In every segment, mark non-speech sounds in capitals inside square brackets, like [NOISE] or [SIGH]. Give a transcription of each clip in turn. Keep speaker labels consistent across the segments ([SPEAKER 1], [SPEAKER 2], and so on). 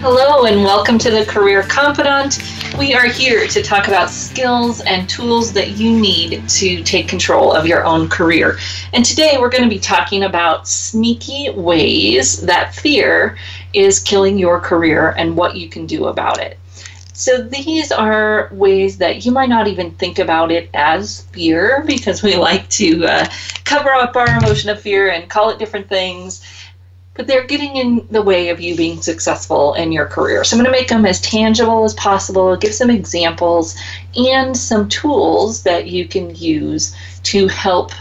[SPEAKER 1] Hello, and welcome to The Career Confidante. We are here to talk about skills and tools that you need to take control of your own career. And today we're going to be talking about sneaky ways that fear is killing your career and what you can do about it. So these are ways that you might not even think about it as fear because we like to uh, cover up our emotion of fear and call it different things. But they're getting in the way of you being successful in your career. So I'm going to make them as tangible as possible, give some examples and some tools that you can use to help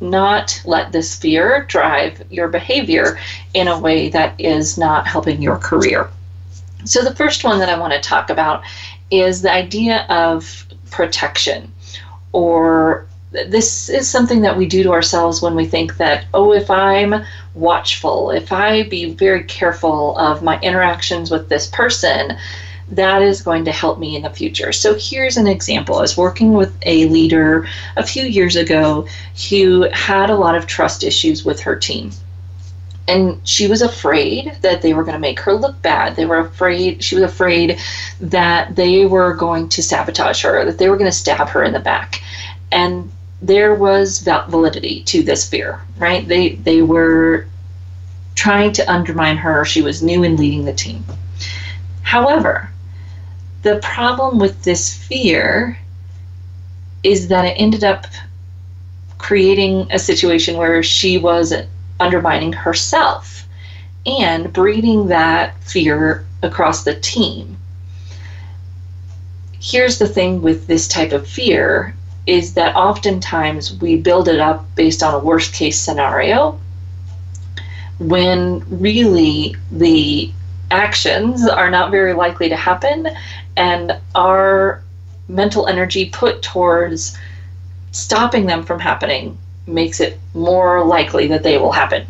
[SPEAKER 1] not let this fear drive your behavior in a way that is not helping your career. So, the first one that I want to talk about is the idea of protection, or this is something that we do to ourselves when we think that, oh, if I'm watchful, if I be very careful of my interactions with this person, that is going to help me in the future. So here's an example. I was working with a leader a few years ago who had a lot of trust issues with her team. And she was afraid that they were going to make her look bad. They were afraid, she was afraid that they were going to sabotage her, that they were going to stab her in the back. And there was validity to this fear, right? They, they were trying to undermine her. She was new in leading the team. However, the problem with this fear is that it ended up creating a situation where she was undermining herself and breeding that fear across the team. Here's the thing with this type of fear is that oftentimes we build it up based on a worst case scenario when really the actions are not very likely to happen and our mental energy put towards stopping them from happening makes it more likely that they will happen.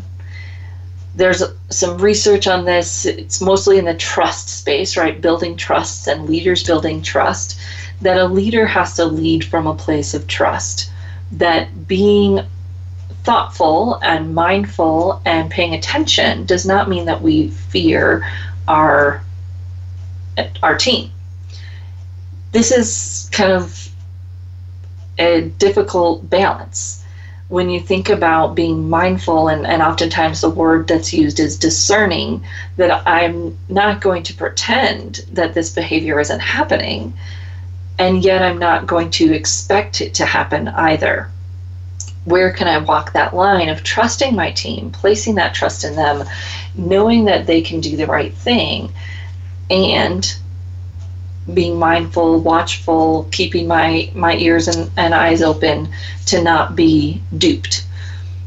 [SPEAKER 1] There's some research on this. It's mostly in the trust space, right? Building trusts and leaders building trust. That a leader has to lead from a place of trust. That being thoughtful and mindful and paying attention does not mean that we fear our our team this is kind of a difficult balance when you think about being mindful and, and oftentimes the word that's used is discerning that i'm not going to pretend that this behavior isn't happening and yet i'm not going to expect it to happen either where can i walk that line of trusting my team placing that trust in them knowing that they can do the right thing and being mindful, watchful, keeping my, my ears and, and eyes open to not be duped.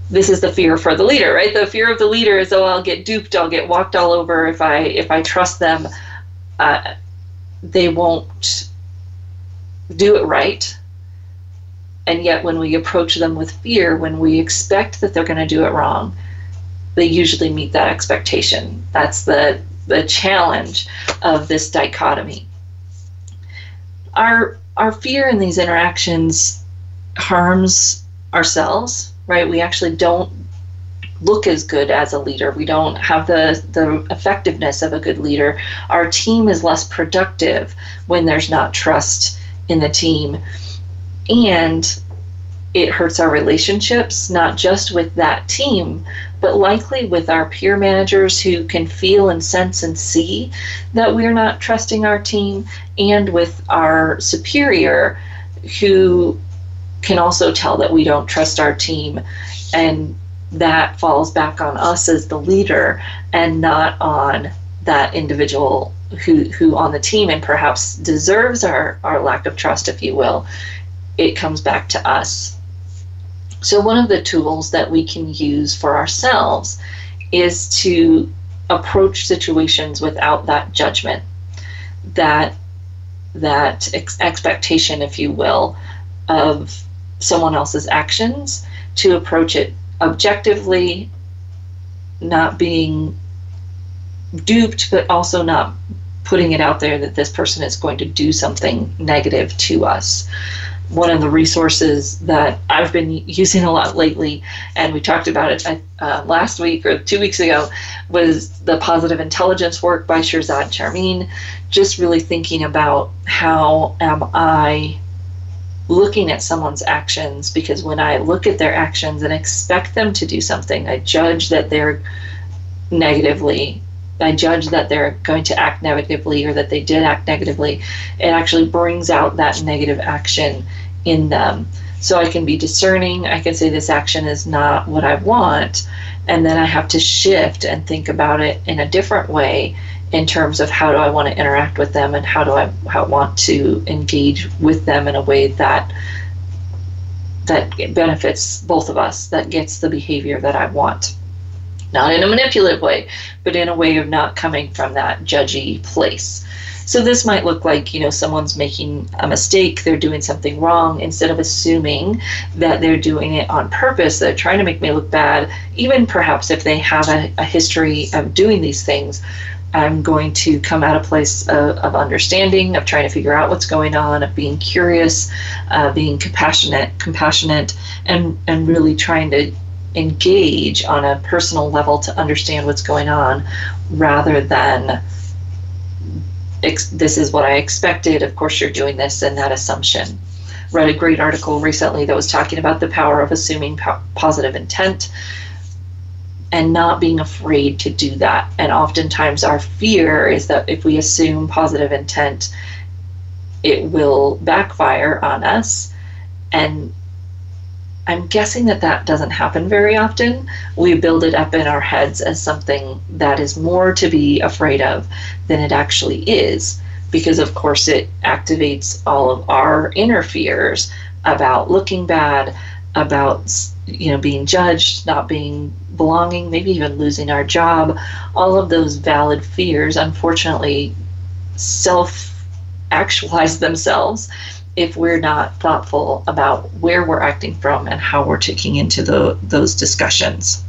[SPEAKER 1] This is the fear for the leader, right? The fear of the leader is, oh, I'll get duped, I'll get walked all over if I if I trust them. Uh, they won't do it right. And yet, when we approach them with fear, when we expect that they're going to do it wrong, they usually meet that expectation. That's the the challenge of this dichotomy our our fear in these interactions harms ourselves, right? We actually don't look as good as a leader. We don't have the the effectiveness of a good leader. Our team is less productive when there's not trust in the team. And it hurts our relationships, not just with that team, but likely with our peer managers who can feel and sense and see that we're not trusting our team, and with our superior who can also tell that we don't trust our team. And that falls back on us as the leader and not on that individual who, who on the team and perhaps deserves our, our lack of trust, if you will. It comes back to us so, one of the tools that we can use for ourselves is to approach situations without that judgment. that that ex- expectation, if you will, of someone else's actions to approach it objectively, not being duped, but also not putting it out there that this person is going to do something negative to us. One of the resources that I've been using a lot lately, and we talked about it uh, last week or two weeks ago, was the positive intelligence work by Shirzad Chamine. Just really thinking about how am I looking at someone's actions because when I look at their actions and expect them to do something, I judge that they're negatively. I judge that they're going to act negatively or that they did act negatively. It actually brings out that negative action in them. So I can be discerning. I can say this action is not what I want. And then I have to shift and think about it in a different way in terms of how do I want to interact with them and how do I how want to engage with them in a way that that benefits both of us, that gets the behavior that I want. Not in a manipulative way, but in a way of not coming from that judgy place. So this might look like, you know, someone's making a mistake, they're doing something wrong, instead of assuming that they're doing it on purpose, they're trying to make me look bad, even perhaps if they have a, a history of doing these things. I'm going to come at a place of, of, understanding, of trying to figure out what's going on, of being curious, uh, being compassionate, compassionate, and and really trying to engage on a personal level to understand what's going on, rather than this is what I expected. Of course, you're doing this, and that assumption. Read a great article recently that was talking about the power of assuming po- positive intent and not being afraid to do that. And oftentimes, our fear is that if we assume positive intent, it will backfire on us. And I'm guessing that that doesn't happen very often. We build it up in our heads as something that is more to be afraid of than it actually is, because of course it activates all of our inner fears about looking bad, about you know being judged, not being belonging, maybe even losing our job, all of those valid fears, unfortunately, self actualize [LAUGHS] themselves if we're not thoughtful about where we're acting from and how we're taking into the, those discussions.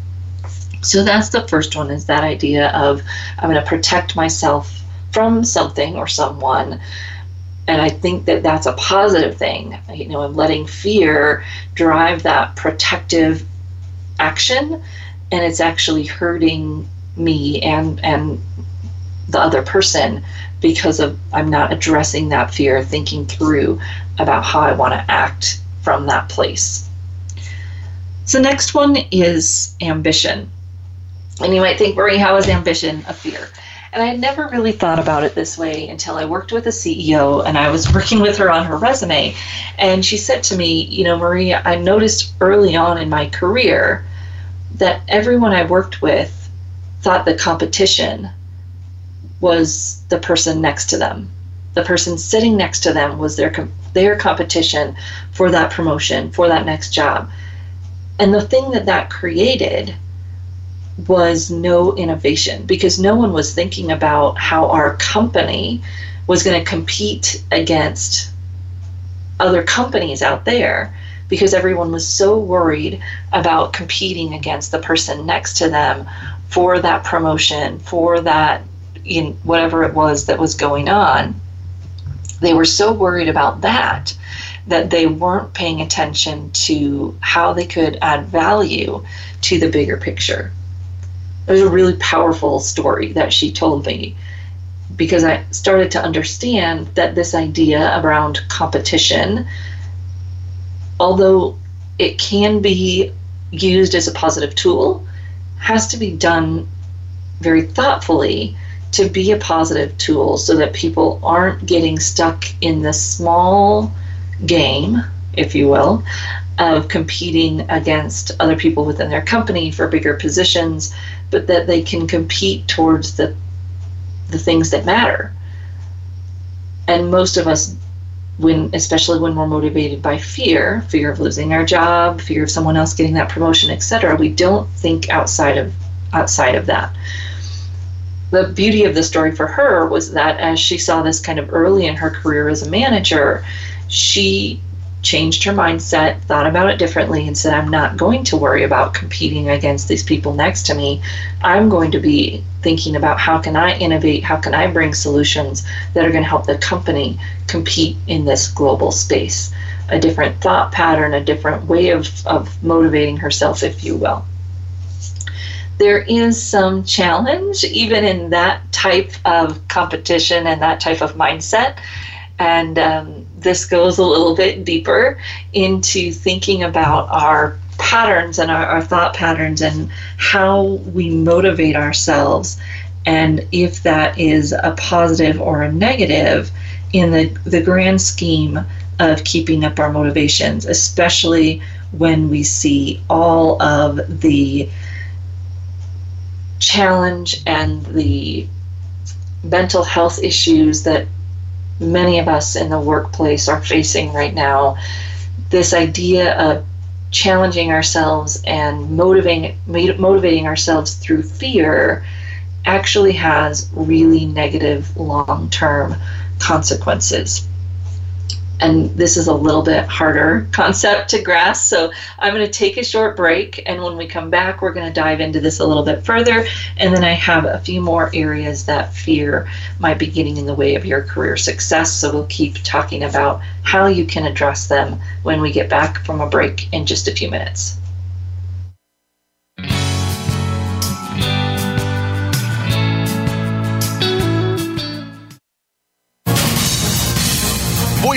[SPEAKER 1] So that's the first one is that idea of I'm going to protect myself from something or someone. And I think that that's a positive thing. You know, I'm letting fear drive that protective action and it's actually hurting me and and the other person because of I'm not addressing that fear, thinking through about how I want to act from that place. So next one is ambition. And you might think, Marie, how is ambition a fear? And I had never really thought about it this way until I worked with a CEO and I was [LAUGHS] working with her on her resume. And she said to me, You know, Maria, I noticed early on in my career that everyone I worked with thought the competition was the person next to them. The person sitting next to them was their their competition for that promotion, for that next job. And the thing that that created was no innovation because no one was thinking about how our company was going to compete against other companies out there because everyone was so worried about competing against the person next to them for that promotion, for that know, whatever it was that was going on. They were so worried about that that they weren't paying attention to how they could add value to the bigger picture. It was a really powerful story that she told me because I started to understand that this idea around competition although it can be used as a positive tool, has to be done very thoughtfully to be a positive tool so that people aren't getting stuck in the small game, if you will, of competing against other people within their company for bigger positions, but that they can compete towards the the things that matter. And most of us when especially when we're motivated by fear fear of losing our job fear of someone else getting that promotion etc we don't think outside of outside of that the beauty of the story for her was that as she saw this kind of early in her career as a manager, she changed her mindset, thought about it differently, and said, I'm not going to worry about competing against these people next to me. I'm going to be thinking about how can I innovate, how can I bring solutions that are going to help the company compete in this global space. A different thought pattern, a different way of, of motivating herself, if you will. There is some challenge even in that type of competition and that type of mindset. And um, this goes a little bit deeper into thinking about our patterns and our, our thought patterns and how we motivate ourselves and if that is a positive or a negative in the, the grand scheme of keeping up our motivations, especially when we see all of the challenge and the mental health issues that many of us in the workplace are facing right now. This idea of challenging ourselves and motivating motivating ourselves through fear actually has really negative long-term consequences and this is a little bit harder [LAUGHS] concept to grasp. So I'm going to take a short break, and when we come back, we're going to dive into this a little bit further. And then I have a few more areas that fear might be getting in the way of your career success. So we'll keep talking about how you can address them when we get back from a break in just a few minutes.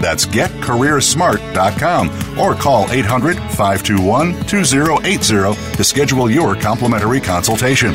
[SPEAKER 2] That's getcareersmart.com or call 800 521 2080 to schedule your complimentary consultation.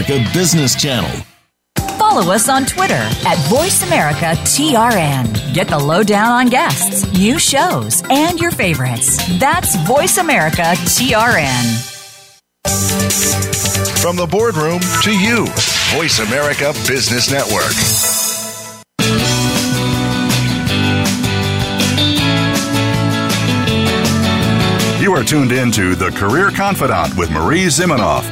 [SPEAKER 3] Business Channel.
[SPEAKER 4] Follow us on Twitter at VoiceAmericaTRN. Get the lowdown on guests, new shows, and your favorites. That's VoiceAmericaTRN.
[SPEAKER 2] From the boardroom to you, Voice America Business Network. You are tuned in to The Career Confidante with Marie Zimenoff.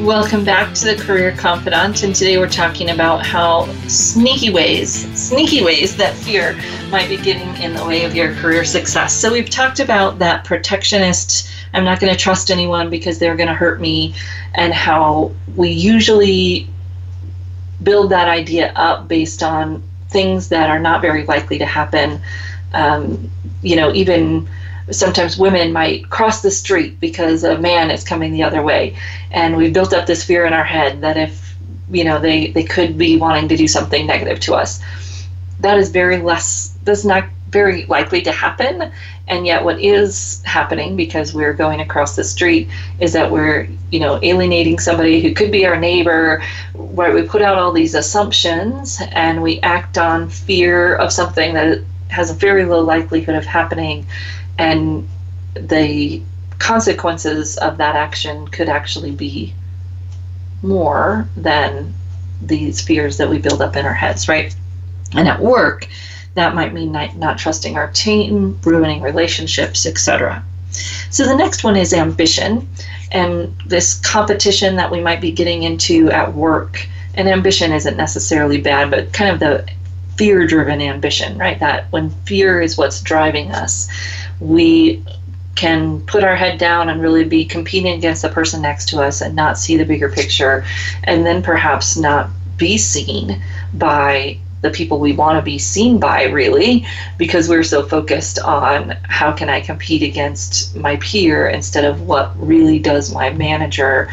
[SPEAKER 1] Welcome back to the Career Confidante, and today we're talking about how sneaky ways, sneaky ways that fear might be getting in the way of your career success. So we've talked about that protectionist, I'm not going to trust anyone because they're going to hurt me, and how we usually build that idea up based on things that are not very likely to happen. Um, you know, even sometimes women might cross the street because a man is coming the other way. And we've built up this fear in our head that if you know they they could be wanting to do something negative to us. That is very less that's not very likely to happen. And yet what is happening because we're going across the street is that we're you know alienating somebody who could be our neighbor where we put out all these assumptions and we act on fear of something that has a very low likelihood of happening and the consequences of that action could actually be more than these fears that we build up in our heads, right? And at work, that might mean not, not trusting our team, ruining relationships, etc. So the next one is ambition, and this competition that we might be getting into at work. And ambition isn't necessarily bad, but kind of the fear driven ambition, right? That when fear is what's driving us, we can put our head down and really be competing against the person next to us and not see the bigger picture, and then perhaps not be seen by the people we want to be seen by, really, because we're so focused on how can I compete against my peer instead of what really does my manager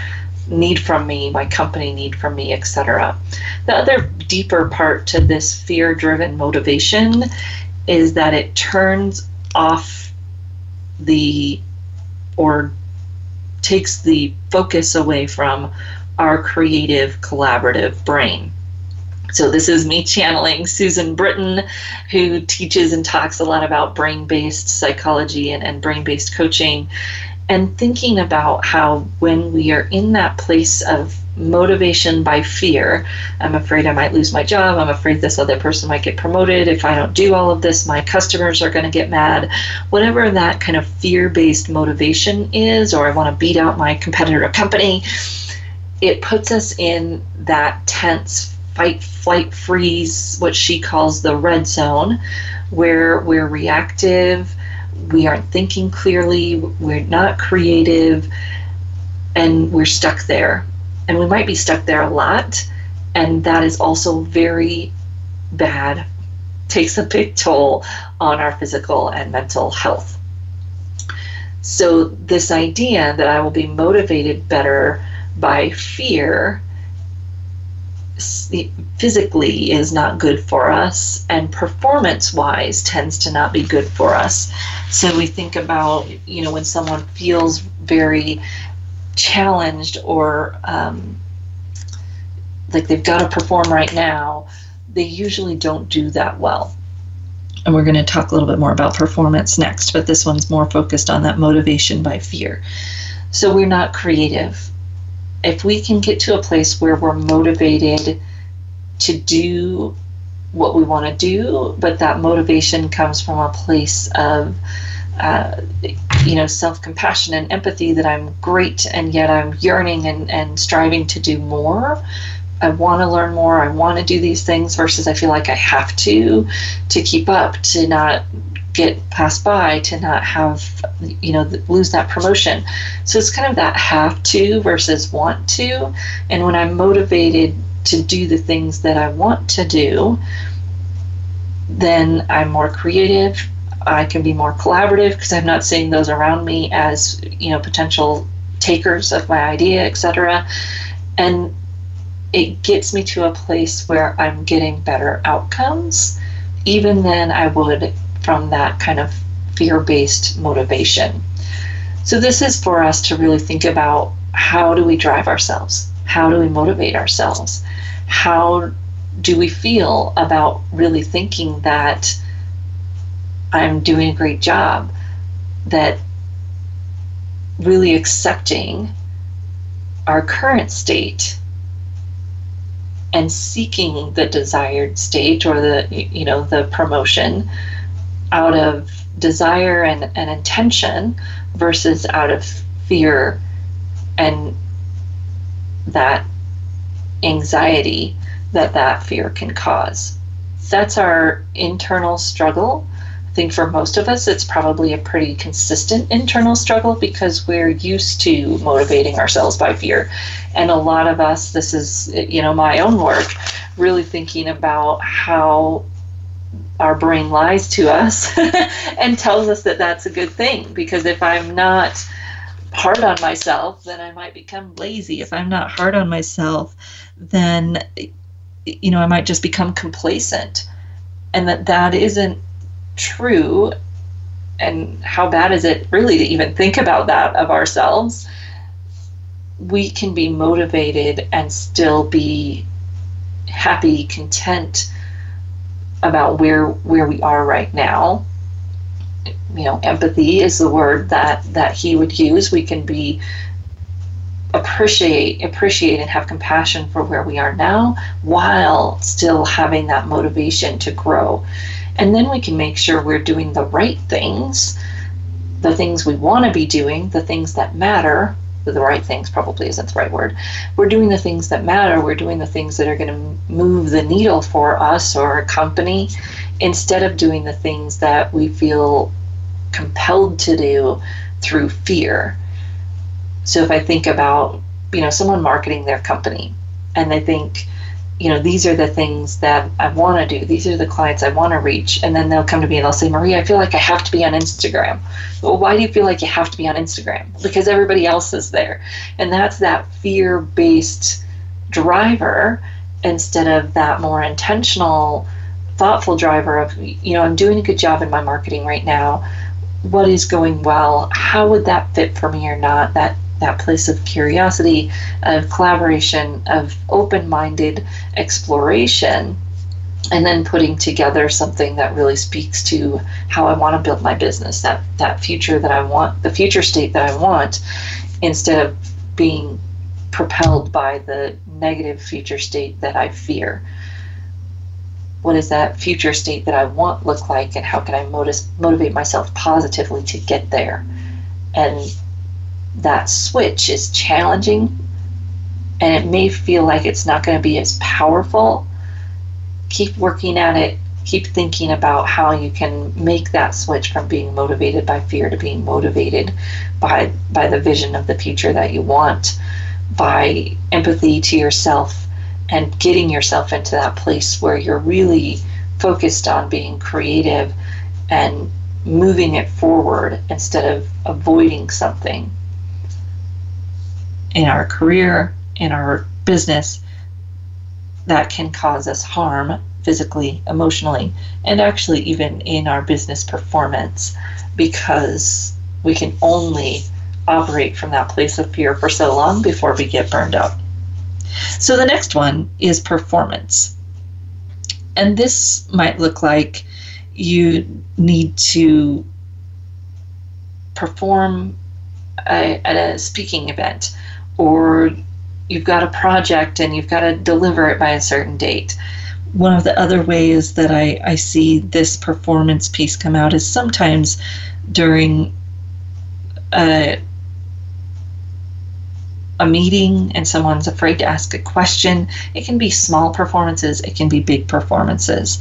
[SPEAKER 1] need from me, my company need from me, etc. The other deeper part to this fear driven motivation is that it turns off the or takes the focus away from our creative collaborative brain. So, this is me channeling Susan Britton, who teaches and talks a lot about brain based psychology and, and brain based coaching, and thinking about how when we are in that place of motivation by fear. I'm afraid I might lose my job. I'm afraid this other person might get promoted. If I don't do all of this, my customers are going to get mad. Whatever that kind of fear based motivation is, or I want to beat out my competitor company, it puts us in that tense fight, flight, freeze, what she calls the red zone, where we're reactive, we aren't thinking clearly, we're not creative, and we're stuck there. And we might be stuck there a lot and that is also very bad [LAUGHS] takes a big toll on our physical and mental health. So this idea that i will be motivated better by fear physically is not good for us and performance wise tends to not be good for us so we think about you know when someone feels very challenged or um, like they've got to perform right now, they usually don't do that well. And we're going to talk a little bit more about performance next, but this one's more focused on that motivation by fear. So we're not creative. If we can get to a place where we're motivated to do what we want to do, but that motivation comes from a place of uh, you know, self compassion and empathy that I'm great and yet I'm yearning and, and striving to do more. I want to learn more. I want to do these things versus I feel like I have to to keep up, to not get passed by, to not have, you know, lose that promotion. So it's kind of that have to versus want to. And when I'm motivated to do the things that I want to do, then I'm more creative I can be more collaborative because I'm not seeing those around me as you know potential takers of my idea, etc. And it gets me to a place where I'm getting better outcomes, even then I would from that kind of fear-based motivation. So this is for us to really think about how do we drive ourselves? How do we motivate ourselves? How do we feel about really thinking that I'm doing a great job, that really accepting our current state and seeking the desired state or the you know the promotion out of desire and, and intention versus out of fear and that anxiety that that fear can cause that's our internal struggle I think for most of us, it's probably a pretty consistent internal struggle because we're used to motivating ourselves by fear. And a lot of us, this is, you know, my own work, really thinking about how our brain lies to us [LAUGHS] and tells us that that's a good thing. Because if I'm not hard on myself, then I might become lazy. If I'm not hard on myself, then, you know, I might just become complacent. And that that isn't true and how bad is it really to even think about that of ourselves we can be motivated and still be happy content about where where we are right now. You know empathy is the word that that he would use. We can be appreciate appreciate and have compassion for where we are now while still having that motivation to grow. And then we can make sure we're doing the right things the things we want to be doing, the things that matter, the right things probably isn't the right word. We're doing the things that matter. We're doing the things that are going to move the needle for us or a company instead of doing the things that we feel compelled to do through fear. So if I think about, you know, someone marketing their company and they think, you know, these are the things that I want to do. These are the clients I want to reach. And then they'll come to me and they'll say, Maria, I feel like I have to be on Instagram. Well, why do you feel like you have to be on Instagram? Because everybody else is there. And that's that fear based driver instead of that more intentional, thoughtful driver of, you know, I'm doing a good job in my marketing right now. What is going well? How would that fit for me or not? That that place of curiosity, of collaboration, of open minded exploration, and then putting together something that really speaks to how I want to build my business, that, that future that I want, the future state that I want, instead of being propelled by the negative future state that I fear. What does that future state that I want look like, and how can I motiv- motivate myself positively to get there? And that switch is challenging and it may feel like it's not going to be as powerful, keep working at it. Keep thinking about how you can make that switch from being motivated by fear to being motivated by by the vision of the future that you want, by empathy to yourself and getting yourself into that place where you're really focused on being creative and moving it forward instead of avoiding something in our career, in our business, that can cause us harm physically, emotionally, and actually even in our business performance because we can only operate from that place of fear for so long before we get burned out. So the next one is performance. And this might look like you need to perform a, at a speaking event or you've got a project and you've got to deliver it by a certain date. One of the other ways that I, I see this performance piece come out is sometimes during a, a meeting and someone's afraid to ask a question. It can be small performances, it can be big performances.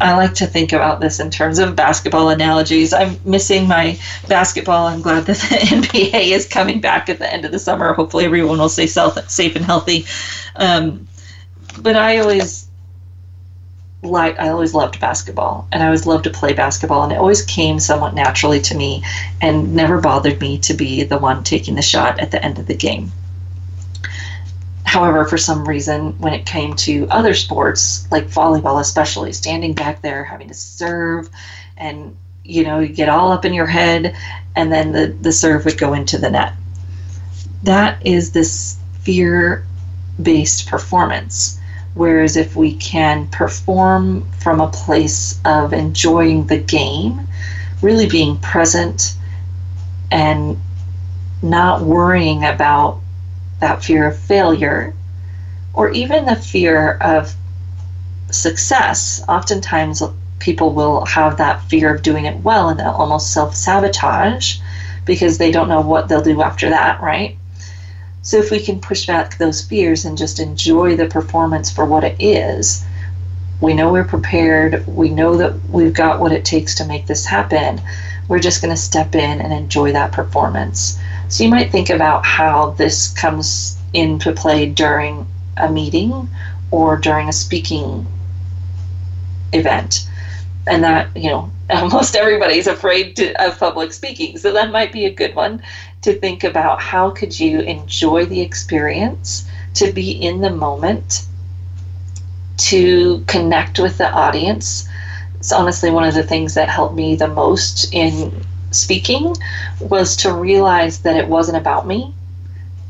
[SPEAKER 1] I like to think about this in terms of basketball analogies. I'm missing my basketball. I'm glad that the [LAUGHS] NBA is coming back at the end of the summer. Hopefully, everyone will stay safe and healthy. Um, but I always like I always loved basketball, and I always loved to play basketball, and it always came somewhat naturally to me, and never bothered me to be the one taking the shot at the end of the game. However, for some reason, when it came to other sports, like volleyball especially, standing back there having to serve and you know, you get all up in your head and then the, the serve would go into the net. That is this fear based performance. Whereas if we can perform from a place of enjoying the game, really being present and not worrying about that fear of failure, or even the fear of success. Oftentimes, people will have that fear of doing it well and they'll almost self sabotage because they don't know what they'll do after that, right? So, if we can push back those fears and just enjoy the performance for what it is, we know we're prepared, we know that we've got what it takes to make this happen. We're just going to step in and enjoy that performance. So you might think about how this comes into play during a meeting or during a speaking event. And that, you know, [LAUGHS] almost everybody's afraid to, of public speaking. So that might be a good one to think about how could you enjoy the experience, to be in the moment, to connect with the audience. It's honestly one of the things that helped me the most in speaking was to realize that it wasn't about me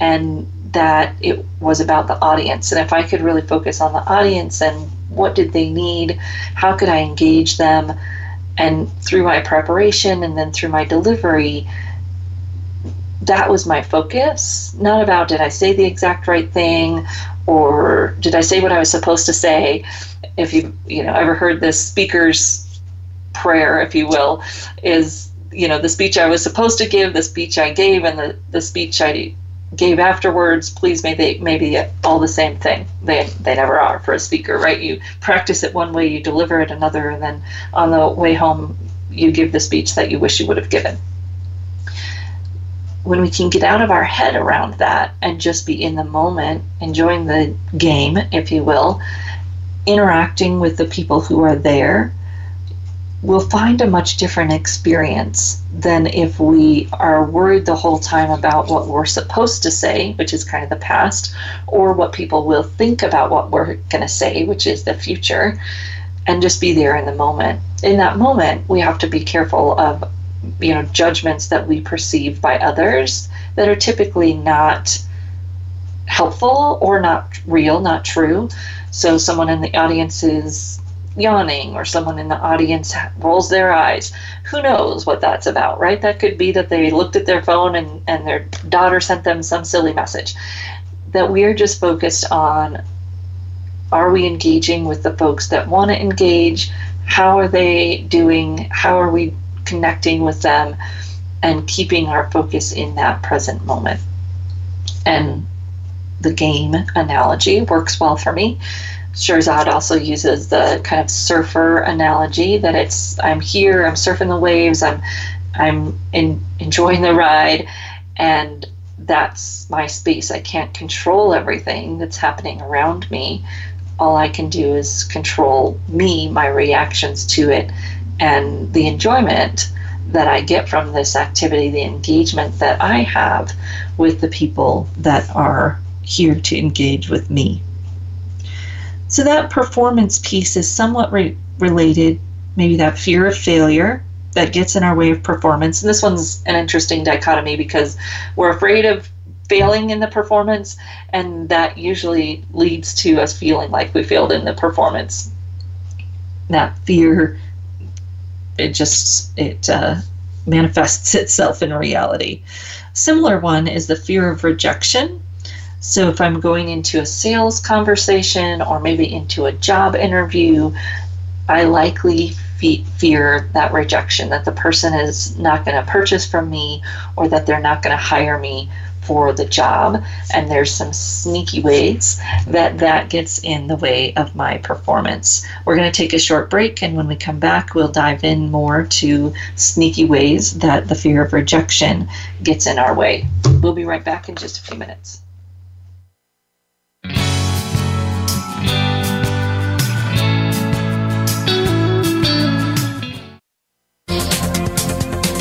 [SPEAKER 1] and that it was about the audience. And if I could really focus on the audience and what did they need, how could I engage them, and through my preparation and then through my delivery, that was my focus. Not about did I say the exact right thing or did I say what I was supposed to say. If you you know ever heard this speaker's prayer, if you will, is you know, the speech I was supposed to give, the speech I gave, and the, the speech I gave afterwards, please may they may be all the same thing. They they never are for a speaker, right? You practice it one way, you deliver it another, and then on the way home you give the speech that you wish you would have given. When we can get out of our head around that and just be in the moment, enjoying the game, if you will, interacting with the people who are there, we'll find a much different experience than if we are worried the whole time about what we're supposed to say, which is kind of the past, or what people will think about what we're going to say, which is the future, and just be there in the moment. In that moment, we have to be careful of you know judgments that we perceive by others that are typically not helpful or not real, not true. So someone in the audience is yawning or someone in the audience rolls their eyes. Who knows what that's about, right? That could be that they looked at their phone and, and their daughter sent them some silly message. That we're just focused on are we engaging with the folks that want to engage? How are they doing? How are we connecting with them? And keeping our focus in that present moment. And the game analogy works well for me Shirzad also uses the kind of surfer analogy that it's I'm here, I'm surfing the waves, I'm I'm in, enjoying the ride, and that's my space. I can't control everything that's happening around me. All I can do is control me, my reactions to it, and the enjoyment that I get from this activity, the engagement that I have with the people that are here to engage with me. So that performance piece is somewhat re- related, maybe that fear of failure that gets in our way of performance. And this one's an interesting dichotomy because we're afraid of failing in the performance, and that usually leads to us feeling like we failed in the performance. That fear, it just it uh, manifests [LAUGHS] itself in reality. Similar one is the fear of rejection so if I'm going into a sales conversation or maybe into a job interview, I likely fe- fear that rejection, that the person is not going to purchase from me or that they're not going to hire me for the job. And there's some sneaky ways that that gets in the way of my performance. We're going to take a short break, and when we come back, we'll dive in more to sneaky ways that the fear of rejection gets in our way. We'll be right back in just a few minutes.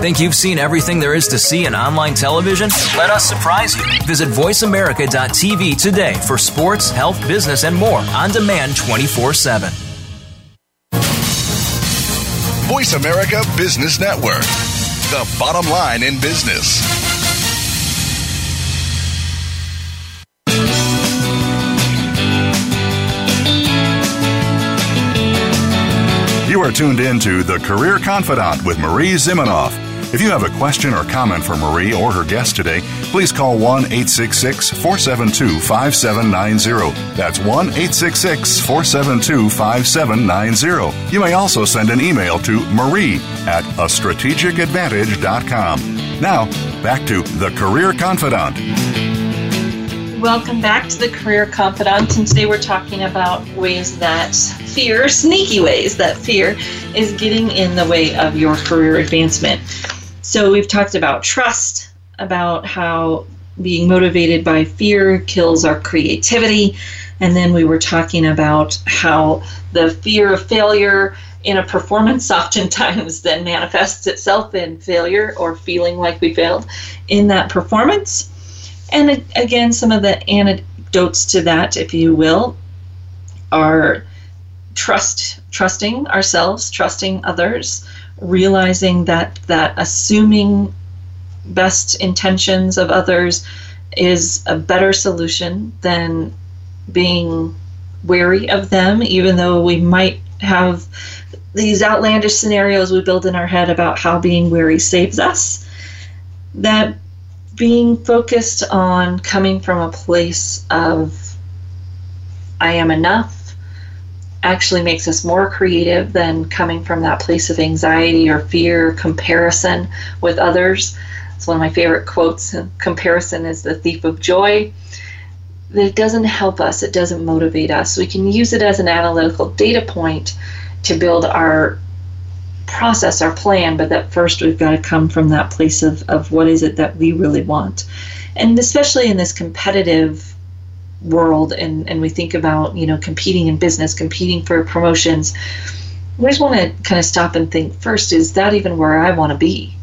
[SPEAKER 5] Think you've seen everything there is to see in online television? Let us surprise you. Visit VoiceAmerica.tv today for sports, health, business, and more on demand 24 7.
[SPEAKER 6] Voice America Business Network, the bottom line in business.
[SPEAKER 2] You are tuned in to The Career Confidante with Marie Zimenoff. If you have a question or comment for Marie or her guest today, please call 1 866 472 5790. That's 1 866 472 5790. You may also send an email to marie at a strategicadvantage.com. Now, back to The Career Confidante.
[SPEAKER 1] Welcome back to the Career Confidante. And today we're talking about ways that fear, sneaky ways that fear is getting in the way of your career advancement. So we've talked about trust, about how being motivated by fear kills our creativity. And then we were talking about how the fear of failure in a performance [LAUGHS] oftentimes then manifests itself in failure or feeling like we failed in that performance. And again, some of the anecdotes to that, if you will, are trust, trusting ourselves, trusting others, realizing that that assuming best intentions of others is a better solution than being wary of them, even though we might have these outlandish scenarios we build in our head about how being wary saves us. That being focused on coming from a place of I am enough actually makes us more creative than coming from that place of anxiety or fear, comparison with others. It's one of my favorite quotes. Comparison is the thief of joy. That it doesn't help us, it doesn't motivate us. We can use it as an analytical data point to build our process our plan, but that first we've got to come from that place of, of what is it that we really want. And especially in this competitive world and, and we think about, you know, competing in business, competing for promotions, we just want to kind of stop and think first, is that even where I want to be?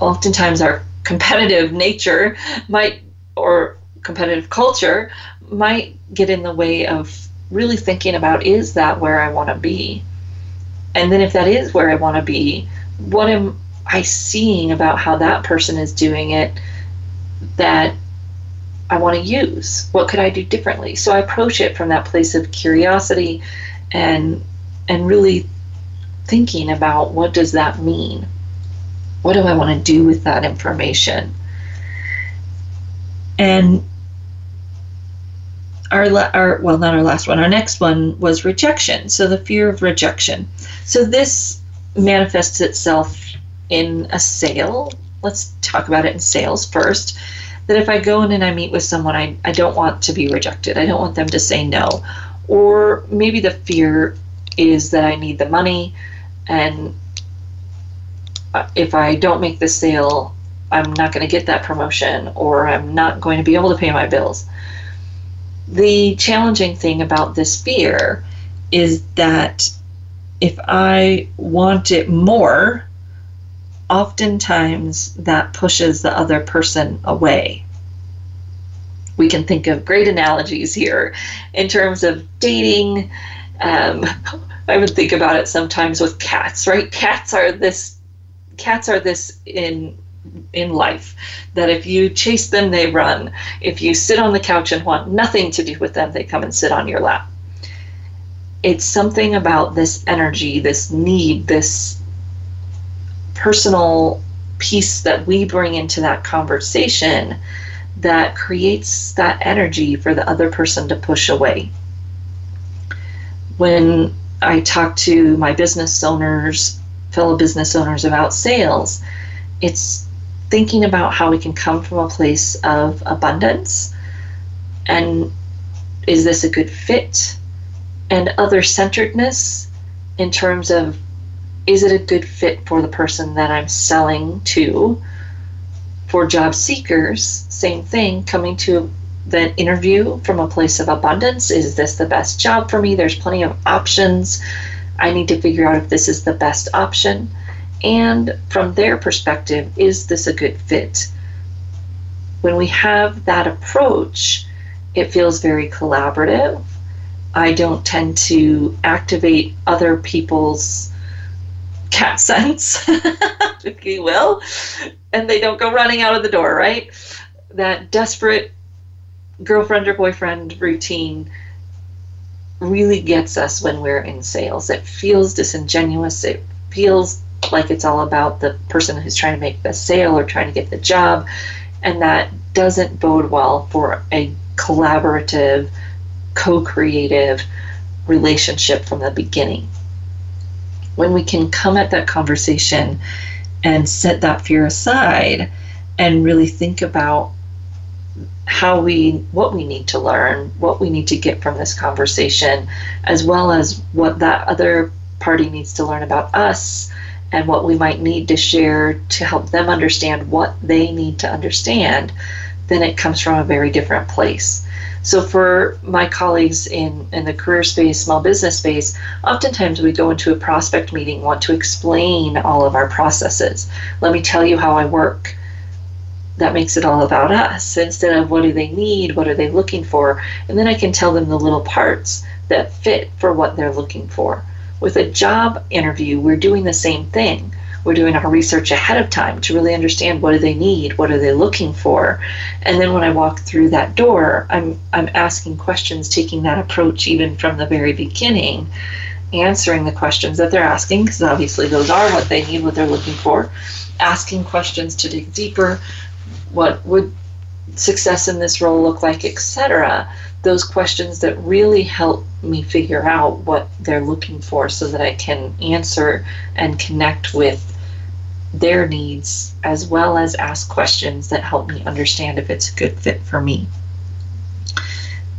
[SPEAKER 1] Oftentimes our competitive [LAUGHS] nature might or competitive culture might get in the way of really thinking about is that where I want to be? And then if that is where I want to be, what am I seeing about how that person is doing it that I want to use? What could I do differently? So I approach it from that place of curiosity and and really thinking about what does that mean? What do I want to do with that information? And our, our well not our last one our next one was rejection so the fear of rejection so this manifests itself in a sale let's talk about it in sales first that if i go in and i meet with someone i, I don't want to be rejected. I don't want them to say no. Or maybe the fear is that i need the money and uh, if i don't make the sale i'm not going to get that promotion or i'm not going to be able to pay my bills. The challenging thing about this fear is that if I want it more, oftentimes that pushes the other person away. We can think of great analogies here in terms of dating. Um, [LAUGHS] I would think about it sometimes with cats, right? Cats are this cats are this in in life that if you chase them, they run. If you sit on the couch and want nothing to do with them, they come and sit on your lap. It's something about this energy, this need, this personal piece that we bring into that conversation that creates that energy for the other person to push away. When I talk to my business owners, fellow business owners about sales, it's thinking about how we can come from a place of abundance and is this a good fit and other centeredness in terms of is it a good fit for the person that I'm selling to? For job seekers, same thing, coming to the interview from a place of abundance. Is this the best job for me? There's plenty of options. I need to figure out if this is the best option and from their perspective, is this a good fit? When we have that approach, it feels very collaborative. I don't tend to activate other people's cat [LAUGHS] sense, if you will, and they don't go running out of the door, right? That desperate girlfriend or boyfriend routine really gets us when we're in sales. It feels disingenuous. It feels like it's all about the person who's trying to make the sale or trying to get the job. And that doesn't bode well for a collaborative, co creative relationship from the beginning. When we can come at that conversation and set that fear aside and really think about how we what we need to learn, what we need to get from this conversation, as well as what that other party needs to learn about us and what we might need to share to help them understand what they need to understand, then it comes from a very different place. So for my colleagues in, in the career space, small business space, oftentimes we go into a prospect meeting, want to explain all of our processes. Let me tell you how I work that makes it all about us instead of what do they need, what are they looking for, and then I can tell them the little parts that fit for what they're looking for. With a job interview, we're doing the same thing. We're doing our research ahead of time to really understand what do they need, what are they looking for, and then when I walk through that door, I'm I'm asking questions, taking that approach even from the very beginning, answering the questions that they're asking because obviously those are what they need, what they're looking for, asking questions to dig deeper, what would success in this role look like, etc. Those questions that really help me figure out what they're looking for so that I can answer and connect with their needs as well as ask questions that help me understand if it's a good fit for me.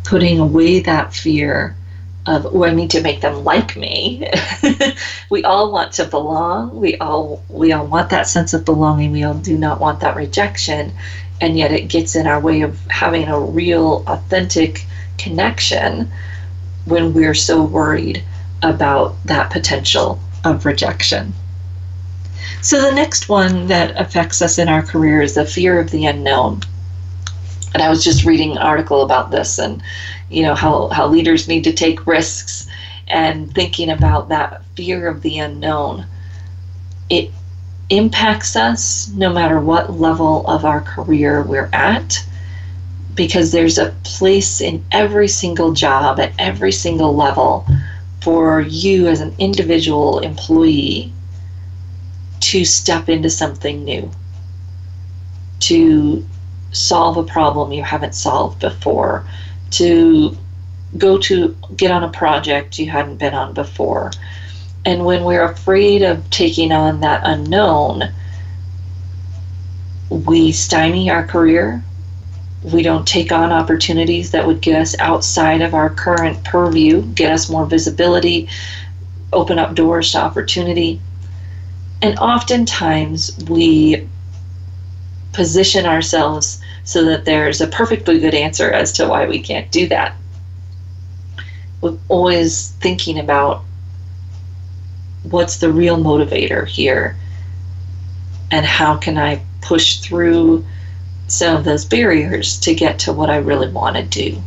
[SPEAKER 1] Putting away that fear of oh I need to make them like me. [LAUGHS] we all want to belong. We all we all want that sense of belonging. We all do not want that rejection. And yet it gets in our way of having a real authentic connection when we're so worried about that potential of rejection. So the next one that affects us in our career is the fear of the unknown. And I was just reading an article about this and you know how, how leaders need to take risks and thinking about that fear of the unknown. It impacts us no matter what level of our career we're at because there's a place in every single job at every single level for you as an individual employee to step into something new, to solve a problem you haven't solved before, to go to get on a project you hadn't been on before. And when we're afraid of taking on that unknown, we stymie our career, we don't take on opportunities that would get us outside of our current purview, get us more visibility, open up doors to opportunity. And oftentimes we position ourselves so that there's a perfectly good answer as to why we can't do that. We're always thinking about what's the real motivator here and how can I push through some of those barriers to get to what I really want to do.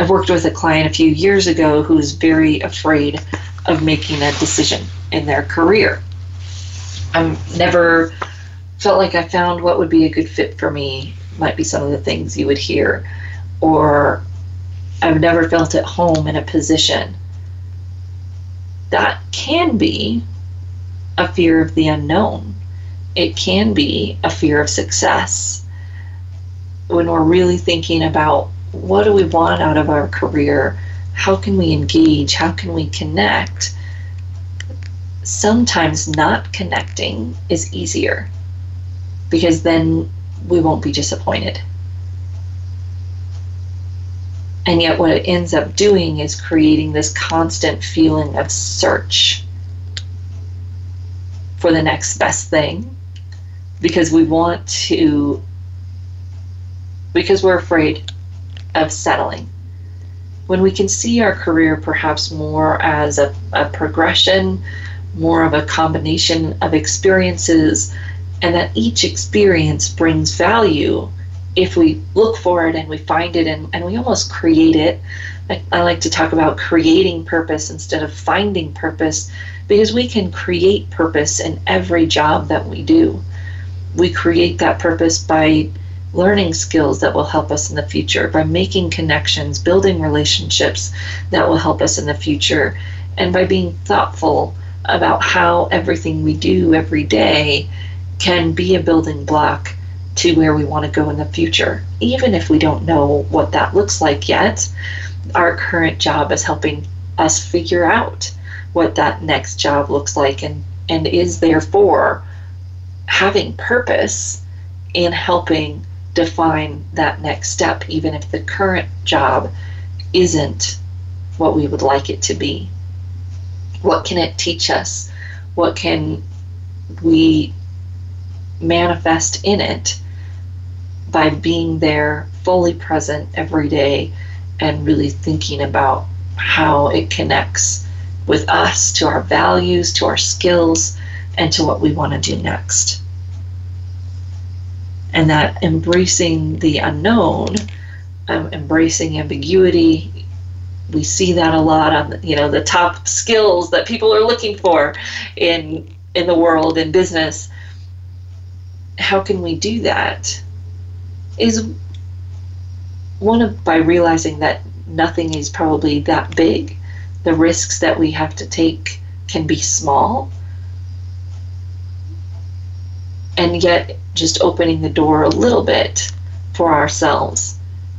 [SPEAKER 1] I've worked with a client a few years ago who's very afraid of making a decision in their career. I'm never felt like I found what would be a good fit for me, might be some of the things you would hear. Or I've never felt at home in a position. That can be a fear of the unknown it can be a fear of success when we're really thinking about what do we want out of our career? How can we engage? How can we connect? Sometimes not connecting is easier because then we won't be disappointed. And yet, what it ends up doing is creating this constant feeling of search for the next best thing, because we want to, because we're afraid of settling. When we can see our career perhaps more as a, a progression, more of a combination of experiences, and that each experience brings value if we look for it and we find it and, and we almost create it. I, I like to talk about creating purpose instead of finding purpose because we can create purpose in every job that we do we create that purpose by learning skills that will help us in the future, by making connections, building relationships that will help us in the future, and by being thoughtful about how everything we do every day can be a building block to where we want to go in the future. Even if we don't know what that looks like yet, our current job is helping us figure out what that next job looks like and, and is therefore having purpose in helping define that next step, even if the current job isn't what we would like it to be. What can it teach us? What can we manifest in it by being there fully present every day and really thinking about how it connects with us to our values, to our skills, and to what we want to do next. And that embracing the unknown, um, embracing ambiguity, we see that a lot on you know the top skills that people are looking for in in the world in business. How can we do that? Is one of by realizing that nothing is probably that big the risks that we have to take can be small. And yet just opening the door a little bit for ourselves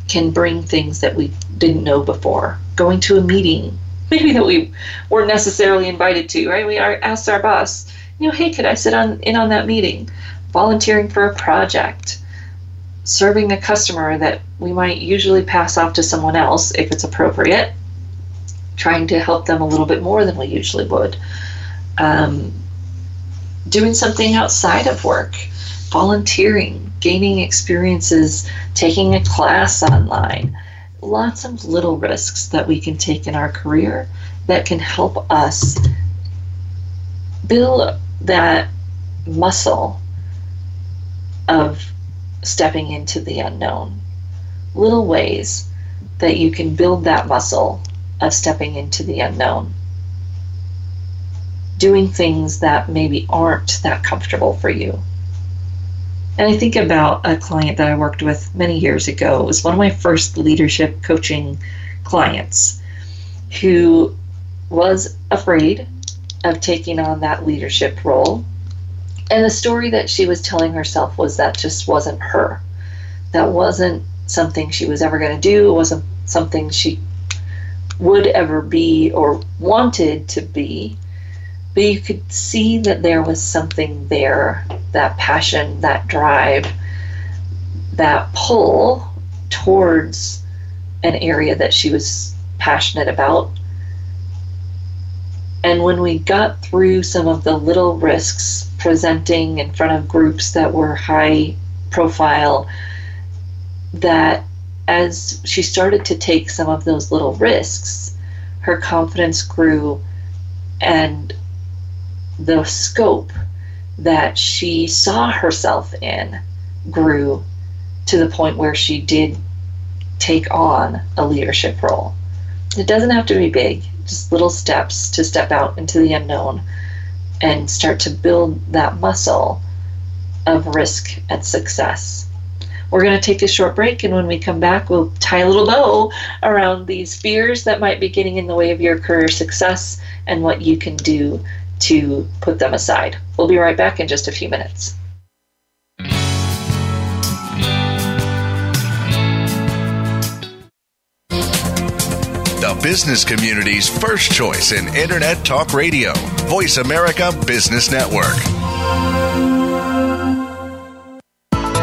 [SPEAKER 1] can bring things that we didn't know before. Going to a meeting maybe that we weren't necessarily invited to right? We are asked our boss you know hey could i sit on in on that meeting? Volunteering for a project. Serving a customer that we might usually pass off to someone else if it's appropriate. Trying to help them a little bit more than we usually would. Um, doing something outside of work. Volunteering gaining experiences taking a class online lots of little risks that we can take in our career that can help us build that muscle of stepping into the unknown. Little ways that you can build that muscle of stepping into the unknown. Doing things that maybe aren't that comfortable for you. And I think about a client that I worked with many years ago. It was one of my first leadership coaching clients who was afraid of taking on that leadership role. And the story that she was telling herself was that just wasn't her. That wasn't something she was ever going to do. It wasn't something she would ever be or wanted to be but you could see that there was something there that passion, that drive, that pull towards an area that she was passionate about. And when we got through some of the little risks presenting in front of groups that were high profile, that as she started to take some of those little risks, her confidence grew and the scope that she saw herself in grew to the point where she did take on a leadership role. It doesn't have to be big, just little steps to step out into the unknown and start to build that muscle of risk and success. We're going to take a short break, and when we come back, we'll tie a little bow around these fears that might be getting in the way of your career success and what you can do to put them aside. We'll be right back in just a few minutes.
[SPEAKER 6] The business community's first choice in Internet Talk Radio, Voice America Business Network.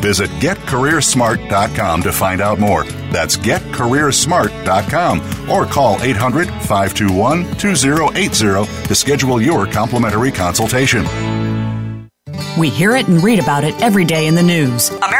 [SPEAKER 2] Visit getcareersmart.com to find out more. That's getcareersmart.com or call 800 521 2080 to schedule your complimentary consultation.
[SPEAKER 4] We hear it and read about it every day in the news.
[SPEAKER 7] America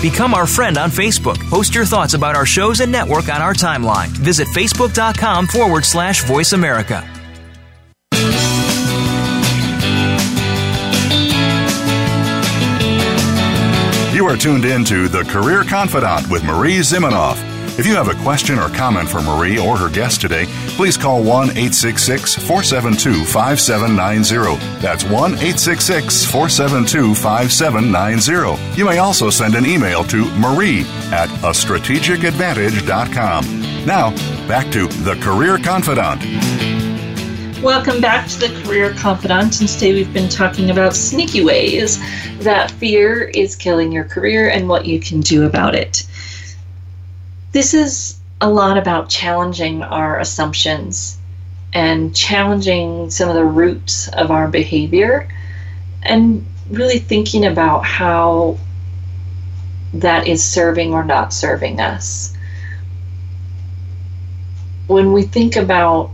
[SPEAKER 5] Become our friend on Facebook. Post your thoughts about our shows and network on our timeline. Visit facebook.com forward slash voice America.
[SPEAKER 2] You are tuned in to The Career Confidante with Marie Zimenoff. If you have a question or comment for Marie or her guest today, please call 1 866 472 5790. That's 1 866 472 5790. You may also send an email to marie at a strategicadvantage.com. Now, back to The Career Confidante.
[SPEAKER 1] Welcome back to the Career Confidante. And today we've been talking about sneaky ways that fear is killing your career and what you can do about it. This is a lot about challenging our assumptions and challenging some of the roots of our behavior and really thinking about how that is serving or not serving us. When we think about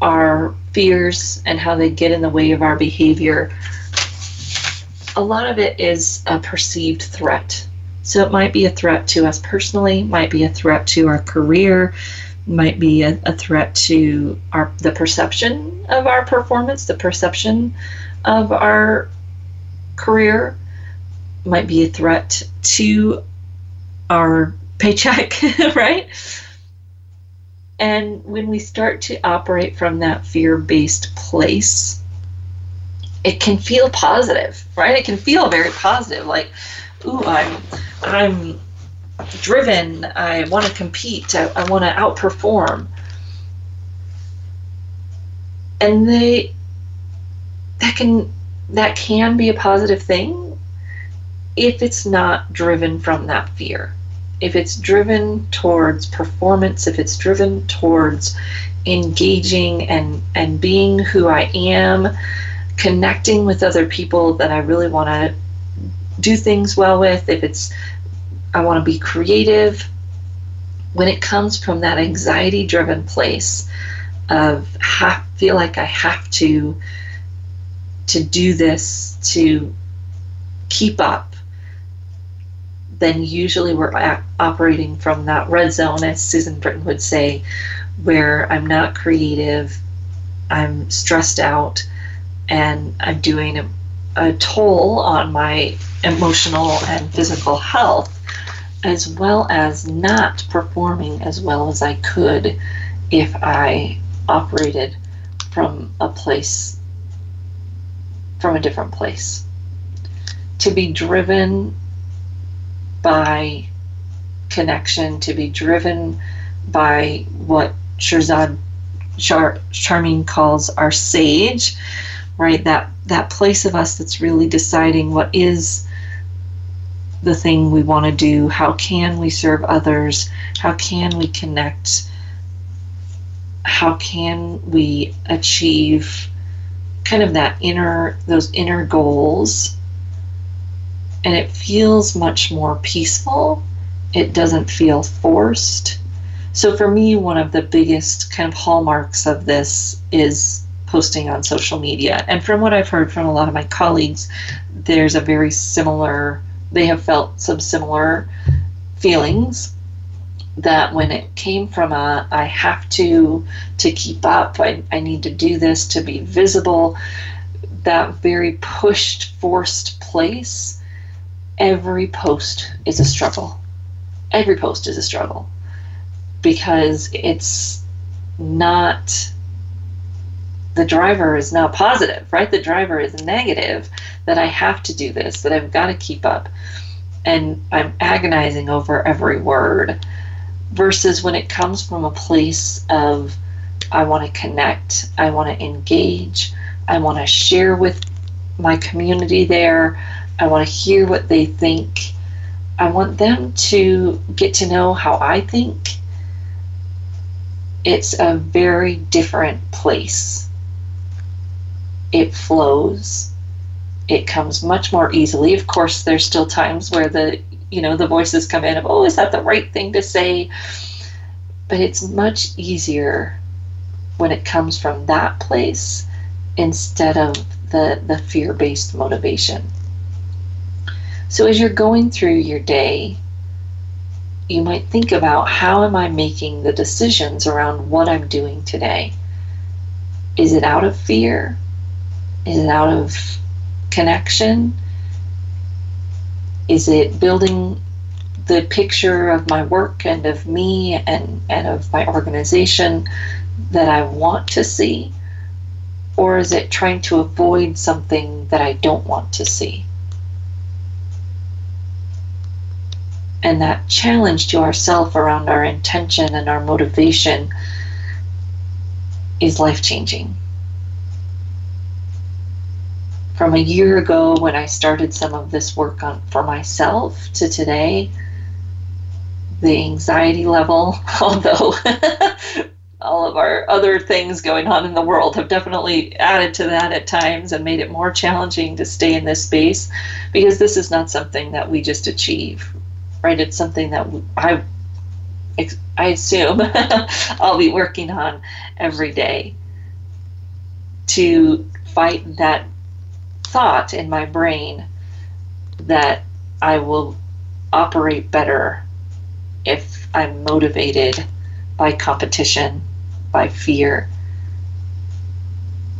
[SPEAKER 1] our fears and how they get in the way of our behavior, a lot of it is a perceived threat. So it might be a threat to us personally, might be a threat to our career, might be a, a threat to our the perception of our performance, the perception of our career, might be a threat to our paycheck, [LAUGHS] right? And when we start to operate from that fear based place, it can feel positive, right? It can feel very positive, like, ooh, I'm, I'm driven. I want to compete. I, I want to outperform. And they, that can, that can be a positive thing if it's not driven from that fear if it's driven towards performance, if it's driven towards engaging and, and being who I am, connecting with other people that I really want to do things well with, if it's I want to be creative, when it comes from that anxiety driven place of have, feel like I have to to do this to keep up then usually we're operating from that red zone, as Susan Britton would say, where I'm not creative, I'm stressed out, and I'm doing a, a toll on my emotional and physical health, as well as not performing as well as I could if I operated from a place, from a different place. To be driven by connection, to be driven by what Shirzad Char- Chamine calls our sage, right? That that place of us that's really deciding what is the thing we want to do. How can we serve others? How can we connect? How can we achieve kind of that inner those inner goals and it feels much more peaceful. It doesn't feel forced. So, for me, one of the biggest kind of hallmarks of this is posting on social media. And from what I've heard from a lot of my colleagues, there's a very similar, they have felt some similar feelings that when it came from a I have to to keep up, I, I need to do this to be visible, that very pushed, forced place every post is a struggle. Every post is a struggle because it's not the driver is not positive, right? The driver is negative that I have to do this, that I've got to keep up. And I'm agonizing over every word. Versus when it comes from a place of, I want to connect, I want to engage, I want to share with my community there, I want to hear what they think. I want them to get to know how I think. It's a very different place. It flows. It comes much more easily. Of course, there's still times where the you know the voices come in of oh is that the right thing to say but it's much easier when it comes from that place instead of the the fear-based motivation so as you're going through your day, you might think about how am I making the decisions around what I'm doing today? Is it out of fear? Is it out of connection? Is it building the picture of my work and of me and, and of my organization that I want to see? Or is it trying to avoid something that I don't want to see? And that challenge to ourself around our intention and our motivation is life changing. From a year ago when I started some of this work on for myself to today, the anxiety level, [LAUGHS] although [LAUGHS] all of our other things going on in the world have definitely added to that at times and made it more challenging to stay in this space because this is not something that we just achieve right? It's something that i i assume [LAUGHS] i'll be working on every day to fight that thought in my brain that i will operate better if i'm motivated by competition, by fear,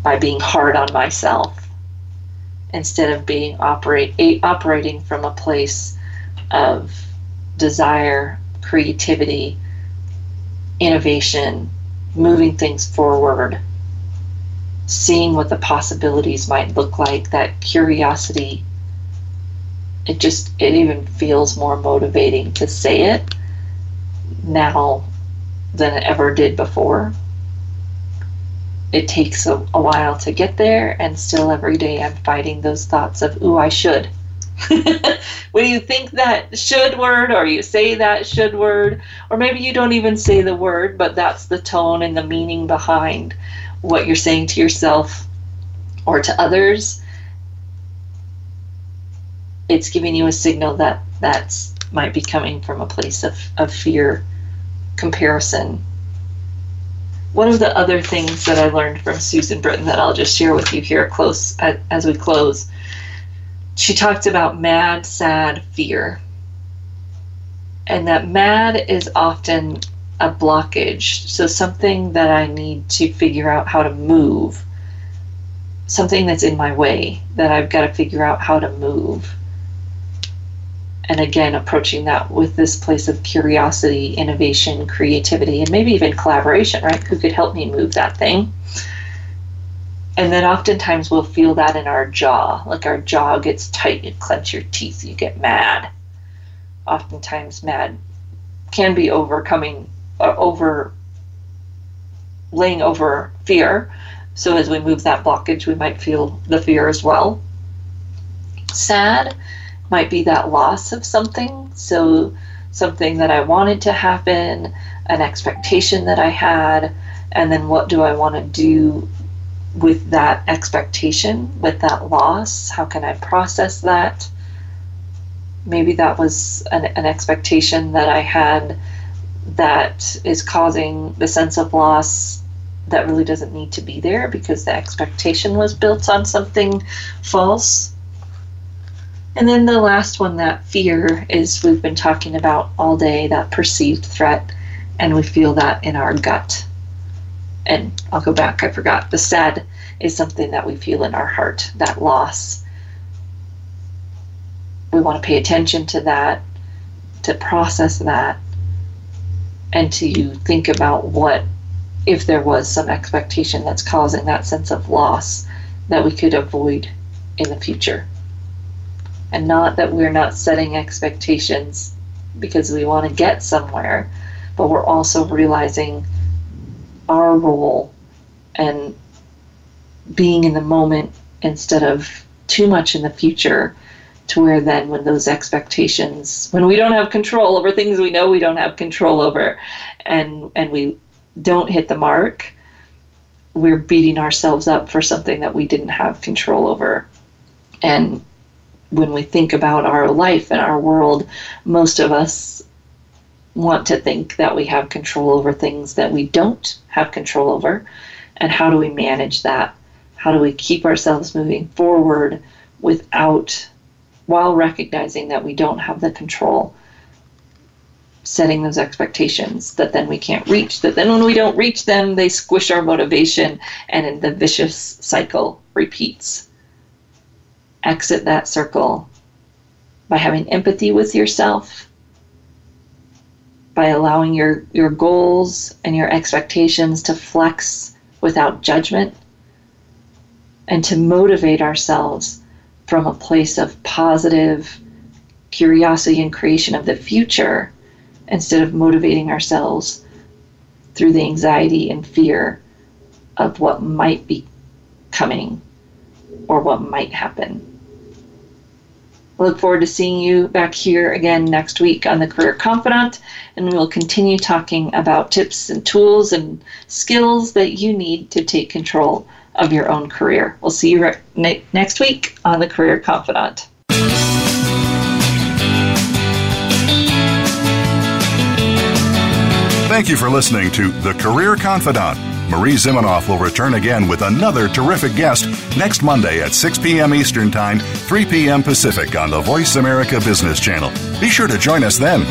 [SPEAKER 1] by being hard on myself, instead of being operate operating from a place of desire, creativity, innovation, moving things forward, seeing what the possibilities might look like, that curiosity. It just, it even feels more motivating to say it now than it ever did before. It takes a, a while to get there, and still every day I'm fighting those thoughts of, ooh, I should. [LAUGHS] when you think that should word or you say that should word, or maybe you don't even say the word, but that's the tone and the meaning behind what you're saying to yourself or to others, it's giving you a signal that that's might be coming from a place of, of fear comparison. One of the other things that I learned from Susan Britton that I'll just share with you here close as we close, she talked about mad, sad fear. And that mad is often a blockage. So something that I need to figure out how to move, something that's in my way that I've got to figure out how to move. And again approaching that with this place of curiosity innovation creativity and maybe even collaboration right? Who could help me move that thing? And then oftentimes we'll feel that in our jaw like our jaw gets tight you clench your teeth you get mad. Oftentimes mad can be overcoming uh, over laying over fear so as we move that blockage we might feel the fear as well sad might be that loss of something. So, something that I wanted to happen, an expectation that I had, and then what do I want to do with that expectation, with that loss? How can I process that? Maybe that was an, an expectation that I had that is causing the sense of loss that really doesn't need to be there because the expectation was built on something false. And then the last one, that fear, is we've been talking about all day, that perceived threat, and we feel that in our gut. And I'll go back, I forgot. The sad is something that we feel in our heart, that loss. We want to pay attention to that, to process that, and to think about what, if there was some expectation that's causing that sense of loss, that we could avoid in the future. And not that we're not setting expectations because we want to get somewhere, but we're also realizing our role and being in the moment instead of too much in the future to where then when those expectations when we don't have control over things we know we don't have control over and and we don't hit the mark we're beating ourselves up for something that we didn't have control over and when we think about our life and our world, most of us want to think that we have control over things that we don't have control over. And how do we manage that? How do we keep ourselves moving forward without, while recognizing that we don't have the control? setting those expectations that then we can't reach that then when we don't reach them they squish our motivation and the vicious cycle repeats exit that circle by having empathy with yourself, by allowing your, your goals and your expectations to flex without judgment, and to motivate ourselves from a place of positive curiosity and creation of the future instead of motivating ourselves through the anxiety and fear of what might be coming or what might happen. I look forward to seeing you back here again next week on the Career Confidante, and we'll continue talking about tips and tools and skills that you need to take control of your own career. We'll see you re- ne- next week on the Career Confidante.
[SPEAKER 2] Thank you for listening to The Career Confidante. Marie Zimenoff will return again with another terrific guest next Monday at 6 p.m. Eastern Time, 3 p.m. Pacific on the Voice America Business Channel. Be sure to join us then.